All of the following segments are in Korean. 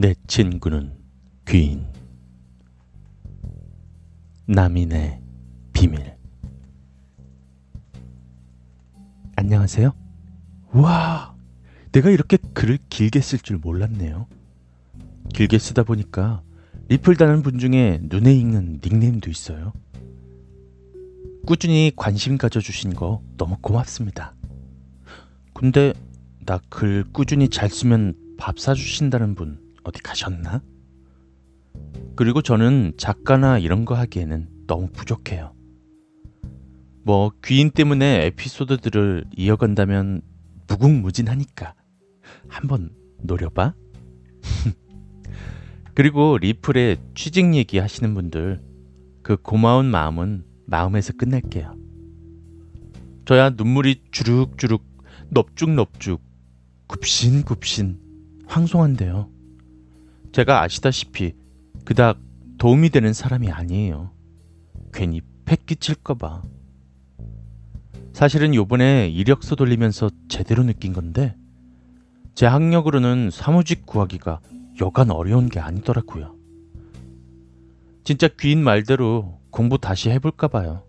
내 친구는 귀인. 남인의 비밀. 안녕하세요. 와, 내가 이렇게 글을 길게 쓸 줄 몰랐네요. 길게 쓰다 보니까 리플 다는 분 중에 눈에 익는 닉네임도 있어요. 꾸준히 관심 가져주신 거 너무 고맙습니다. 근데 나 글 꾸준히 잘 쓰면 밥 사주신다는 분 어디 가셨나? 그리고 저는 작가나 이런 거 하기에는 너무 부족해요. 뭐 귀인 때문에 에피소드들을 이어간다면 무궁무진하니까 한번 노려봐. 그리고 리플에 취직 얘기 하시는 분들 그 고마운 마음은 마음에서 끝낼게요. 저야 눈물이 주룩주룩 넙죽넙죽 굽신굽신 황송한데요. 제가 아시다시피 그닥 도움이 되는 사람이 아니에요. 괜히 패 끼칠까봐. 사실은 요번에 이력서 돌리면서 제대로 느낀 건데 제 학력으로는 사무직 구하기가 여간 어려운 게 아니더라고요. 진짜 귀인 말대로 공부 다시 해볼까 봐요.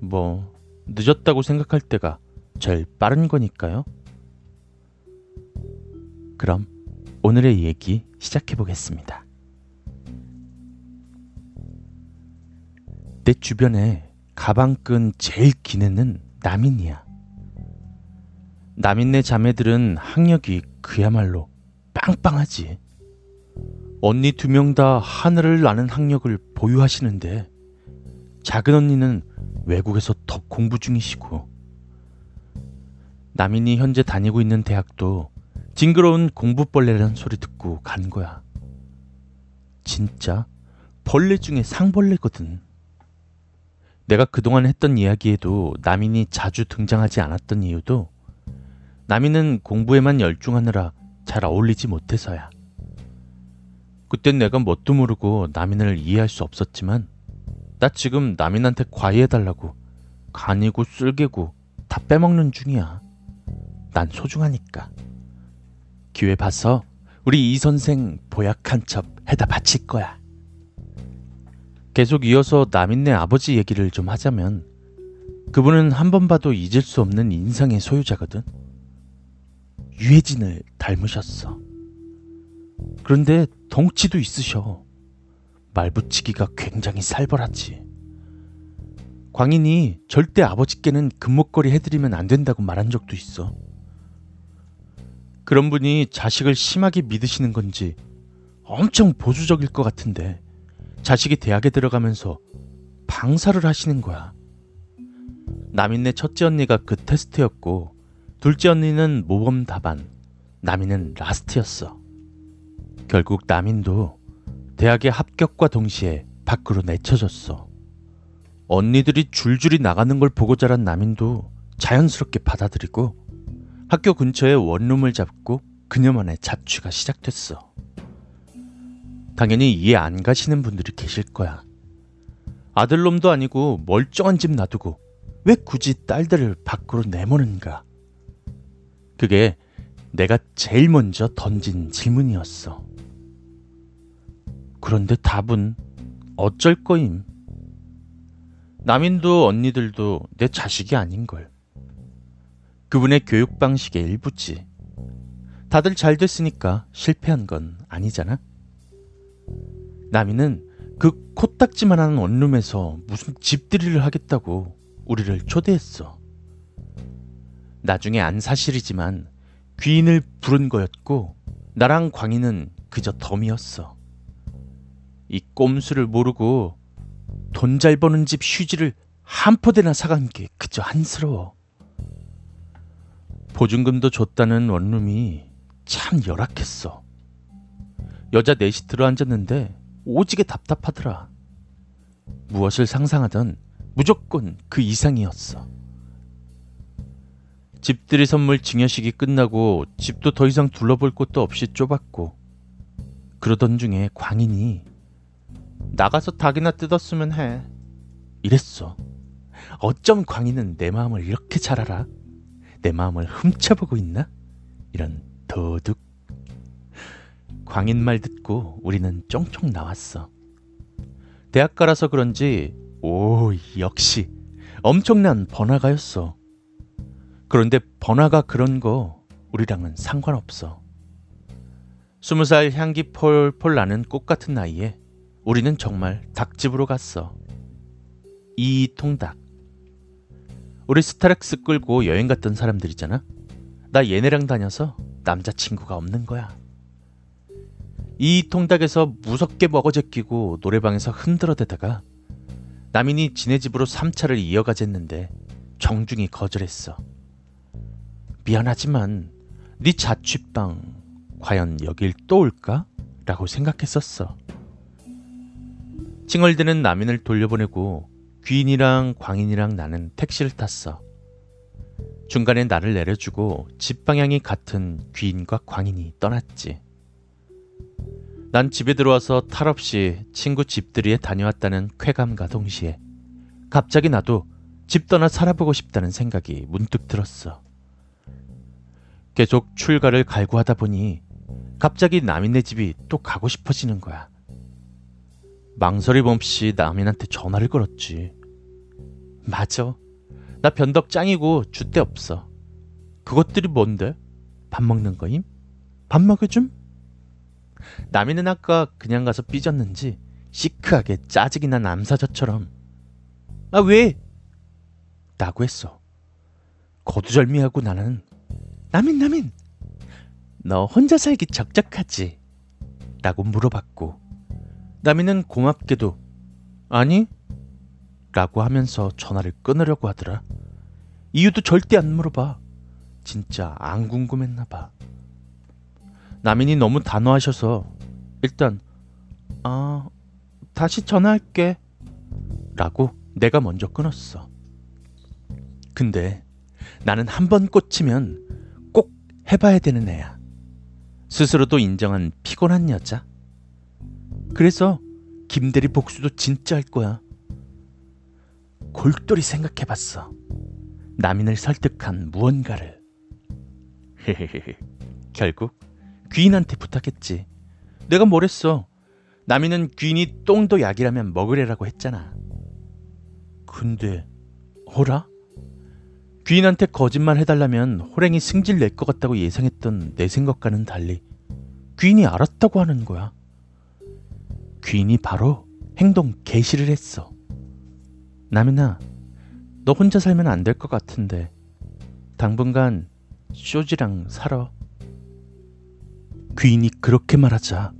뭐 늦었다고 생각할 때가 제일 빠른 거니까요. 그럼 오늘의 얘기 시작해 보겠습니다. 내 주변에 가방끈 제일 긴 애는 남인이야. 남인네 자매들은 학력이 그야말로 빵빵하지. 언니 두 명 다 하늘을 나는 학력을 보유하시는데 작은 언니는 외국에서 더 공부 중이시고 남인이 현재 다니고 있는 대학도 징그러운 공부벌레라는 소리 듣고 간 거야. 진짜 벌레 중에 상벌레거든. 내가 그동안 했던 이야기에도 남인이 자주 등장하지 않았던 이유도 남인은 공부에만 열중하느라 잘 어울리지 못해서야. 그땐 내가 뭣도 모르고 남인을 이해할 수 없었지만 나 지금 남인한테 과외해달라고 간이고 쓸개고 다 빼먹는 중이야. 난 소중하니까. 기회 봐서 우리 이 선생 보약한 첩 해다 바칠 거야. 계속 이어서 남인네 아버지 얘기를 좀 하자면 그분은 한 번 봐도 잊을 수 없는 인상의 소유자거든. 유해진을 닮으셨어. 그런데 덩치도 있으셔. 말붙이기가 굉장히 살벌하지. 광인이 절대 아버지께는 금목걸이 해드리면 안 된다고 말한 적도 있어. 그런 분이 자식을 심하게 믿으시는 건지 엄청 보수적일 것 같은데 자식이 대학에 들어가면서 방사를 하시는 거야. 남인네 첫째 언니가 그 테스트였고 둘째 언니는 모범 답안, 남인은 라스트였어. 결국 남인도 대학의 합격과 동시에 밖으로 내쳐졌어. 언니들이 줄줄이 나가는 걸 보고 자란 남인도 자연스럽게 받아들이고 학교 근처에 원룸을 잡고 그녀만의 자취가 시작됐어. 당연히 이해 안 가시는 분들이 계실 거야. 아들놈도 아니고 멀쩡한 집 놔두고 왜 굳이 딸들을 밖으로 내모는가? 그게 내가 제일 먼저 던진 질문이었어. 그런데 답은 어쩔 거임. 남인도 언니들도 내 자식이 아닌걸. 그분의 교육 방식의 일부지. 다들 잘 됐으니까 실패한 건 아니잖아. 남이는 그 코딱지만한 원룸에서 무슨 집들이를 하겠다고 우리를 초대했어. 나중에 안 사실이지만 귀인을 부른 거였고 나랑 광희는 그저 덤이었어. 이 꼼수를 모르고 돈 잘 버는 집 휴지를 한 포대나 사간 게 그저 한스러워. 보증금도 줬다는 원룸이 참 열악했어. 여자 넷이 들어앉았는데 오지게 답답하더라. 무엇을 상상하던 무조건 그 이상이었어. 집들이 선물 증여식이 끝나고 집도 더 이상 둘러볼 곳도 없이 좁았고 그러던 중에 광인이 나가서 닭이나 뜯었으면 해. 이랬어. 어쩜 광인은 내 마음을 이렇게 잘 알아? 내 마음을 훔쳐보고 있나? 이런 도둑. 광인 말 듣고 우리는 쫑쫑 나왔어. 대학가라서 그런지 오 역시 엄청난 번화가였어. 그런데 번화가 그런 거 우리랑은 상관없어. 스무 살 향기 폴폴 나는 꽃 같은 나이에 우리는 정말 닭집으로 갔어. 이 통닭. 우리 스타렉스 끌고 여행 갔던 사람들이잖아. 나 얘네랑 다녀서 남자친구가 없는 거야. 이 통닭에서 무섭게 먹어제끼고 노래방에서 흔들어대다가 남인이 지네 집으로 3차를 이어가졌는데 정중히 거절했어. 미안하지만 네 자취방 과연 여길 또 올까? 라고 생각했었어. 칭얼대는 남인을 돌려보내고 귀인이랑 광인이랑 나는 택시를 탔어. 중간에 나를 내려주고 집 방향이 같은 귀인과 광인이 떠났지. 난 집에 들어와서 탈 없이 친구 집들이에 다녀왔다는 쾌감과 동시에 갑자기 나도 집 떠나 살아보고 싶다는 생각이 문득 들었어. 계속 출가를 갈구하다 보니 갑자기 남인네 집이 또 가고 싶어지는 거야. 망설임 없이 남인한테 전화를 걸었지. 맞아. 나 변덕 짱이고 줏대 없어. 그것들이 뭔데? 밥 먹는 거임? 밥 먹여줌? 남이는 아까 그냥 가서 삐졌는지 시크하게 짜증이 난 암사자처럼 아 왜? 라고 했어. 거두절미하고 나는 남인 남인 너 혼자 살기 적적하지? 라고 물어봤고 남인은 고맙게도 아니? 라고 하면서 전화를 끊으려고 하더라. 이유도 절대 안 물어봐. 진짜 안 궁금했나 봐. 남인이 너무 단호하셔서 일단 아 다시 전화할게 라고 내가 먼저 끊었어. 근데 나는 한 번 꽂히면 꼭 해봐야 되는 애야. 스스로도 인정한 피곤한 여자. 그래서 김대리 복수도 진짜 할 거야. 골똘히 생각해봤어. 남인을 설득한 무언가를. 헤헤헤. 결국 귀인한테 부탁했지. 내가 뭘 했어? 남이는 귀인이 똥도 약이라면 먹으래라고 했잖아. 근데 호라? 귀인한테 거짓말 해달라면 호랭이 승질 낼 것 같다고 예상했던 내 생각과는 달리 귀인이 알았다고 하는 거야. 귀인이 바로 행동 개시를 했어. 남이나 너 혼자 살면 안 될 것 같은데 당분간 쇼지랑 살아. 귀인이 그렇게 말하자.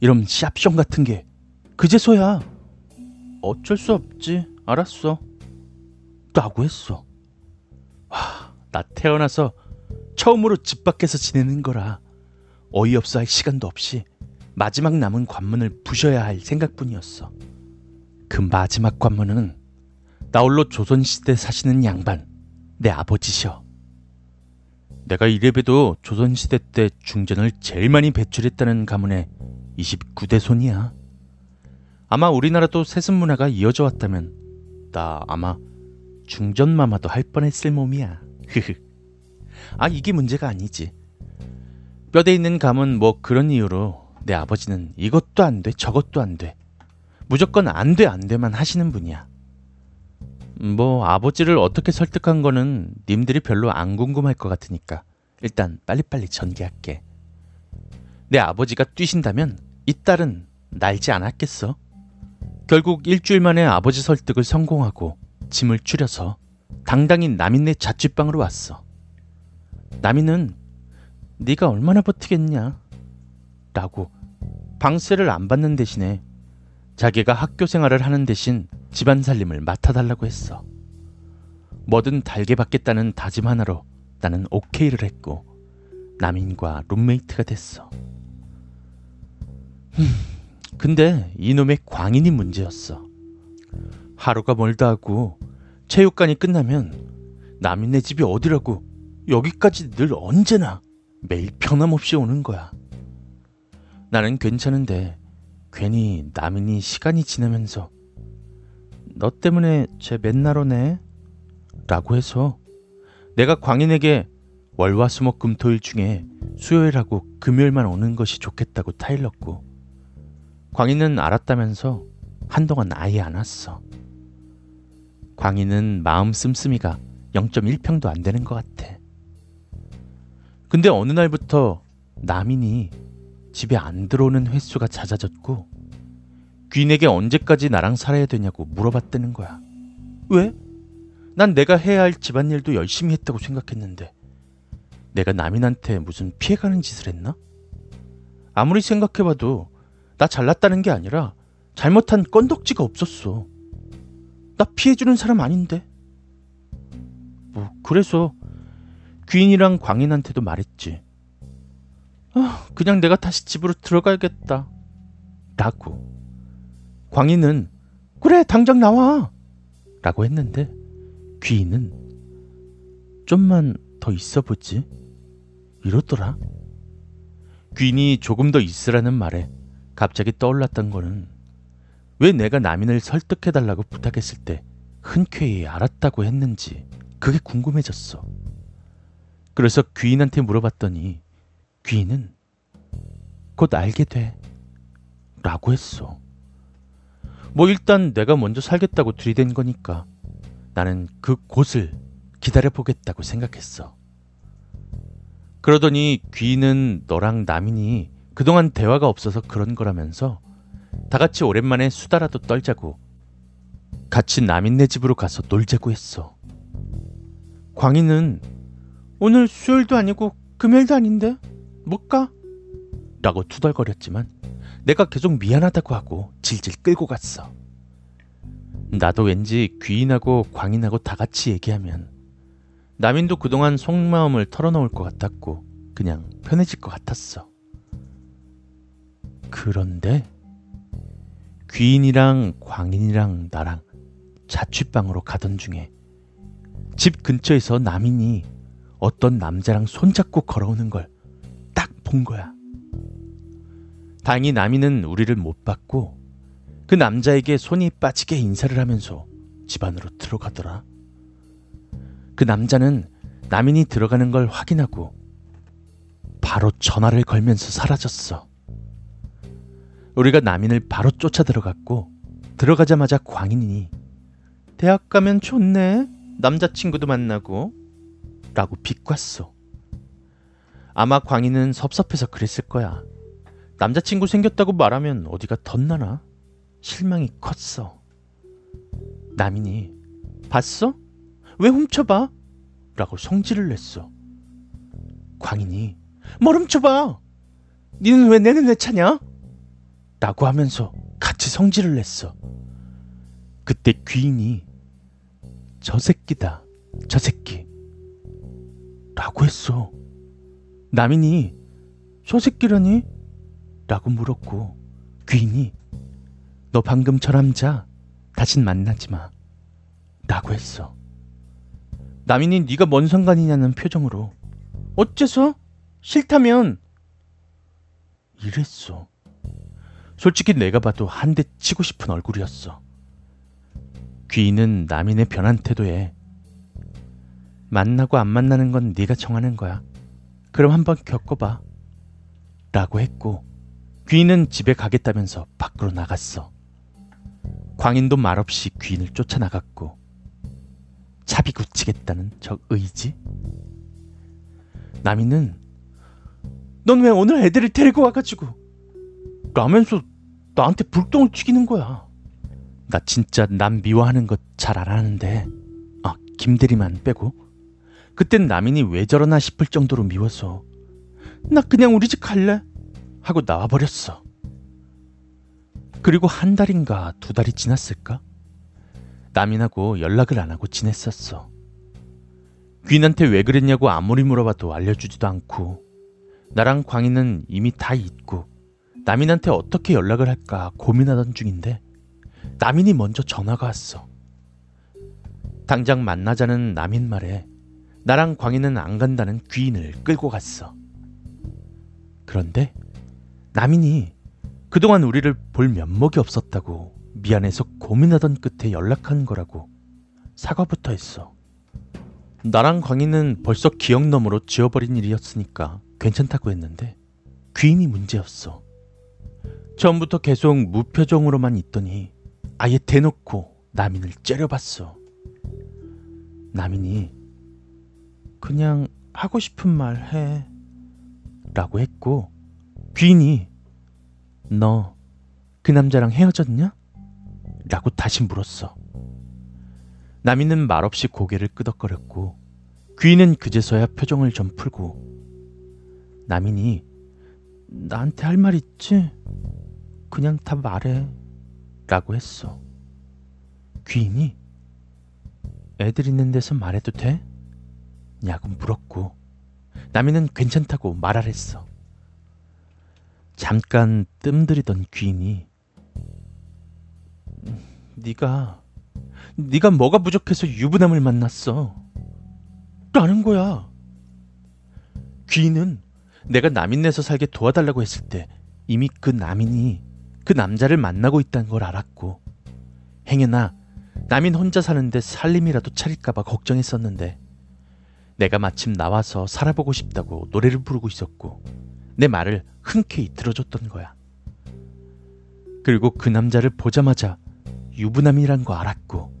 이런 샵숑 같은 게 그제서야. 어쩔 수 없지. 알았어. 라고 했어. 와, 나 태어나서 처음으로 집 밖에서 지내는 거라 어이없어 할 시간도 없이 마지막 남은 관문을 부셔야 할 생각뿐이었어 그 마지막 관문은 나홀로 조선시대 사시는 양반 내 아버지셔 내가 이래봬도 조선시대 때 중전을 제일 많이 배출했다는 가문의 29대 손이야. 아마 우리나라도 세습 문화가 이어져 왔다면 나 아마 중전마마도 할 뻔했을 몸이야. 아 이게 문제가 아니지. 뼈대 있는 감은 뭐 그런 이유로 내 아버지는 이것도 안 돼, 저것도 안 돼. 무조건 안 돼, 안 돼만 하시는 분이야. 뭐 아버지를 어떻게 설득한 거는 님들이 별로 안 궁금할 것 같으니까 일단 빨리빨리 전개할게. 내 아버지가 뛰신다면 이 딸은 날지 않았겠어. 결국 일주일 만에 아버지 설득을 성공하고 짐을 줄여서 당당히 남인네 자취방으로 왔어. 남인은 네가 얼마나 버티겠냐? 라고 방세를 안 받는 대신에 자기가 학교 생활을 하는 대신 집안 살림을 맡아달라고 했어. 뭐든 달게 받겠다는 다짐 하나로 나는 오케이를 했고 남인과 룸메이트가 됐어. 근데 이놈의 광인이 문제였어. 하루가 멀다 하고 체육관이 끝나면 남인네 집이 어디라고 여기까지 늘 언제나 매일 변함없이 오는 거야. 나는 괜찮은데 괜히 남인이 시간이 지나면서 너 때문에 쟤 맨날 오네 라고 해서 내가 광인에게 월화수목 금토일 중에 수요일하고 금요일만 오는 것이 좋겠다고 타일렀고 광희는 알았다면서 한동안 아예 안 왔어. 광희는 마음 씀씀이가 0.1평도 안 되는 것 같아. 근데 어느 날부터 남인이 집에 안 들어오는 횟수가 잦아졌고 귀인에게 언제까지 나랑 살아야 되냐고 물어봤다는 거야. 왜? 난 내가 해야 할 집안일도 열심히 했다고 생각했는데 내가 남인한테 무슨 피해가는 짓을 했나? 아무리 생각해봐도 나 잘났다는 게 아니라 잘못한 건덕지가 없었어. 나 피해주는 사람 아닌데. 뭐 그래서 귀인이랑 광인한테도 말했지. 아, 그냥 내가 다시 집으로 들어가야겠다. 라고. 광인은 그래 당장 나와. 라고 했는데 귀인은 좀만 더 있어보지. 이러더라. 귀인이 조금 더 있으라는 말에 갑자기 떠올랐던 거는 왜 내가 남인을 설득해달라고 부탁했을 때 흔쾌히 알았다고 했는지 그게 궁금해졌어. 그래서 귀인한테 물어봤더니 귀인은 곧 알게 돼. 라고 했어. 뭐 일단 내가 먼저 살겠다고 들이댄 거니까 나는 그 곳을 기다려보겠다고 생각했어. 그러더니 귀인은 너랑 남인이 그동안 대화가 없어서 그런 거라면서 다 같이 오랜만에 수다라도 떨자고 같이 남인네 집으로 가서 놀자고 했어. 광희는 오늘 수요일도 아니고 금요일도 아닌데 못 가? 라고 투덜거렸지만 내가 계속 미안하다고 하고 질질 끌고 갔어. 나도 왠지 귀인하고 광인하고 다 같이 얘기하면 남인도 그동안 속마음을 털어놓을 것 같았고 그냥 편해질 것 같았어. 그런데 귀인이랑 광인이랑 나랑 자취방으로 가던 중에 집 근처에서 남인이 어떤 남자랑 손잡고 걸어오는 걸딱 본 거야. 다행히 남인은 우리를 못 봤고 그 남자에게 손이 빠지게 인사를 하면서 집 안으로 들어가더라. 그 남자는 남인이 들어가는 걸 확인하고 바로 전화를 걸면서 사라졌어. 우리가 남인을 바로 쫓아 들어갔고 들어가자마자 광인이 대학 가면 좋네. 남자친구도 만나고 라고 비꼬았어. 아마 광인은 섭섭해서 그랬을 거야. 남자친구 생겼다고 말하면 어디가 덧나나? 실망이 컸어. 남인이 봤어? 왜 훔쳐봐? 라고 성질을 냈어. 광인이 뭘 훔쳐봐? 니는 왜 내는 내 차냐? 라고 하면서 같이 성질을 냈어. 그때 귀인이 저 새끼다, 저 새끼. 라고 했어. 남인이 저 새끼라니? 라고 물었고 귀인이 너 방금 저 남자 다신 만나지 마. 라고 했어. 남인이 네가 뭔 상관이냐는 표정으로 어째서? 싫다면 이랬어. 솔직히 내가 봐도 한 대 치고 싶은 얼굴이었어. 귀인은 남인의 변한 태도에 만나고 안 만나는 건 네가 정하는 거야. 그럼 한번 겪어봐. 라고 했고 귀인은 집에 가겠다면서 밖으로 나갔어. 광인도 말없이 귀인을 쫓아나갔고 차비 굳히겠다는 저 의지? 남인은 넌왜 오늘 애들을 데리고 와가지고 라면서 나한테 불똥을 튀기는 거야. 나 진짜 남 미워하는 것 잘 알았는데 아 김대리만 빼고 그땐 남인이 왜 저러나 싶을 정도로 미워서 나 그냥 우리 집 갈래 하고 나와버렸어. 그리고 한 달인가 두 달이 지났을까? 남인하고 연락을 안 하고 지냈었어. 귀인한테 왜 그랬냐고 아무리 물어봐도 알려주지도 않고 나랑 광희는 이미 다 잊고 남인한테 어떻게 연락을 할까 고민하던 중인데 남인이 먼저 전화가 왔어. 당장 만나자는 남인 말에 나랑 광희는 안 간다는 귀인을 끌고 갔어. 그런데 남인이 그동안 우리를 볼 면목이 없었다고 미안해서 고민하던 끝에 연락한 거라고 사과부터 했어. 나랑 광희는 벌써 기억 너머로 지워버린 일이었으니까 괜찮다고 했는데 귀인이 문제였어. 처음부터 계속 무표정으로만 있더니 아예 대놓고 남인을 째려봤어. 남인이 그냥 하고 싶은 말 해. 라고 했고 귀인이 너 그 남자랑 헤어졌냐? 라고 다시 물었어. 남인은 말없이 고개를 끄덕거렸고 귀인은 그제서야 표정을 좀 풀고 남인이 나한테 할 말 있지? 그냥 다 말해 라고 했어. 귀인이 애들 있는 데서 말해도 돼? 냐고 물었고 남인은 괜찮다고 말하랬어. 잠깐 뜸들이던 귀인이 네가 네가 뭐가 부족해서 유부남을 만났어? 라는 거야. 귀인은 내가 남인네서 살게 도와달라고 했을 때 이미 그 남인이 그 남자를 만나고 있다는 걸 알았고 행여나 남인 혼자 사는데 살림이라도 차릴까봐 걱정했었는데 내가 마침 나와서 살아보고 싶다고 노래를 부르고 있었고 내 말을 흔쾌히 들어줬던 거야. 그리고 그 남자를 보자마자 유부남이란 거 알았고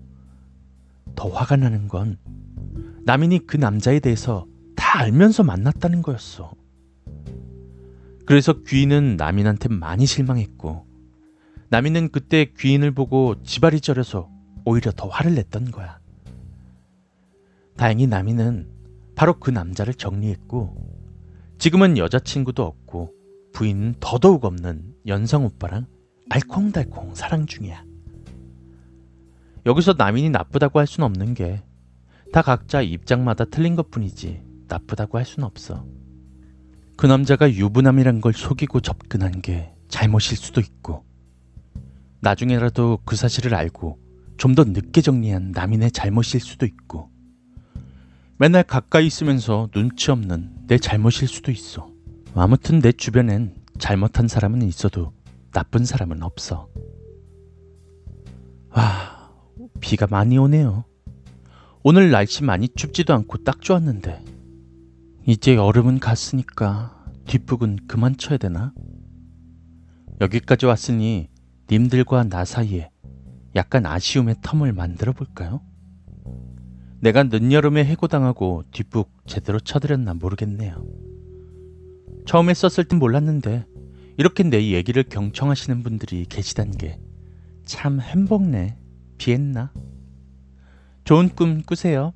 더 화가 나는 건 남인이 그 남자에 대해서 다 알면서 만났다는 거였어. 그래서 귀인은 남인한테 많이 실망했고 남인은 그때 귀인을 보고 지발이 저려서 오히려 더 화를 냈던 거야. 다행히 남인은 바로 그 남자를 정리했고 지금은 여자친구도 없고 부인은 더더욱 없는 연상 오빠랑 알콩달콩 사랑 중이야. 여기서 남인이 나쁘다고 할 순 없는 게 다 각자 입장마다 틀린 것 뿐이지 나쁘다고 할 순 없어. 그 남자가 유부남이란 걸 속이고 접근한 게 잘못일 수도 있고 나중에라도 그 사실을 알고 좀 더 늦게 정리한 남인의 잘못일 수도 있고 맨날 가까이 있으면서 눈치 없는 내 잘못일 수도 있어. 아무튼 내 주변엔 잘못한 사람은 있어도 나쁜 사람은 없어. 와, 비가 많이 오네요. 오늘 날씨 많이 춥지도 않고 딱 좋았는데. 이제 여름은 갔으니까 뒷북은 그만 쳐야 되나? 여기까지 왔으니 님들과 나 사이에 약간 아쉬움의 텀을 만들어 볼까요? 내가 늦여름에 해고당하고 뒷북 제대로 쳐드렸나 모르겠네요. 처음에 썼을 땐 몰랐는데 이렇게 내 얘기를 경청하시는 분들이 계시단 게 참 행복네. 비했나? 좋은 꿈 꾸세요.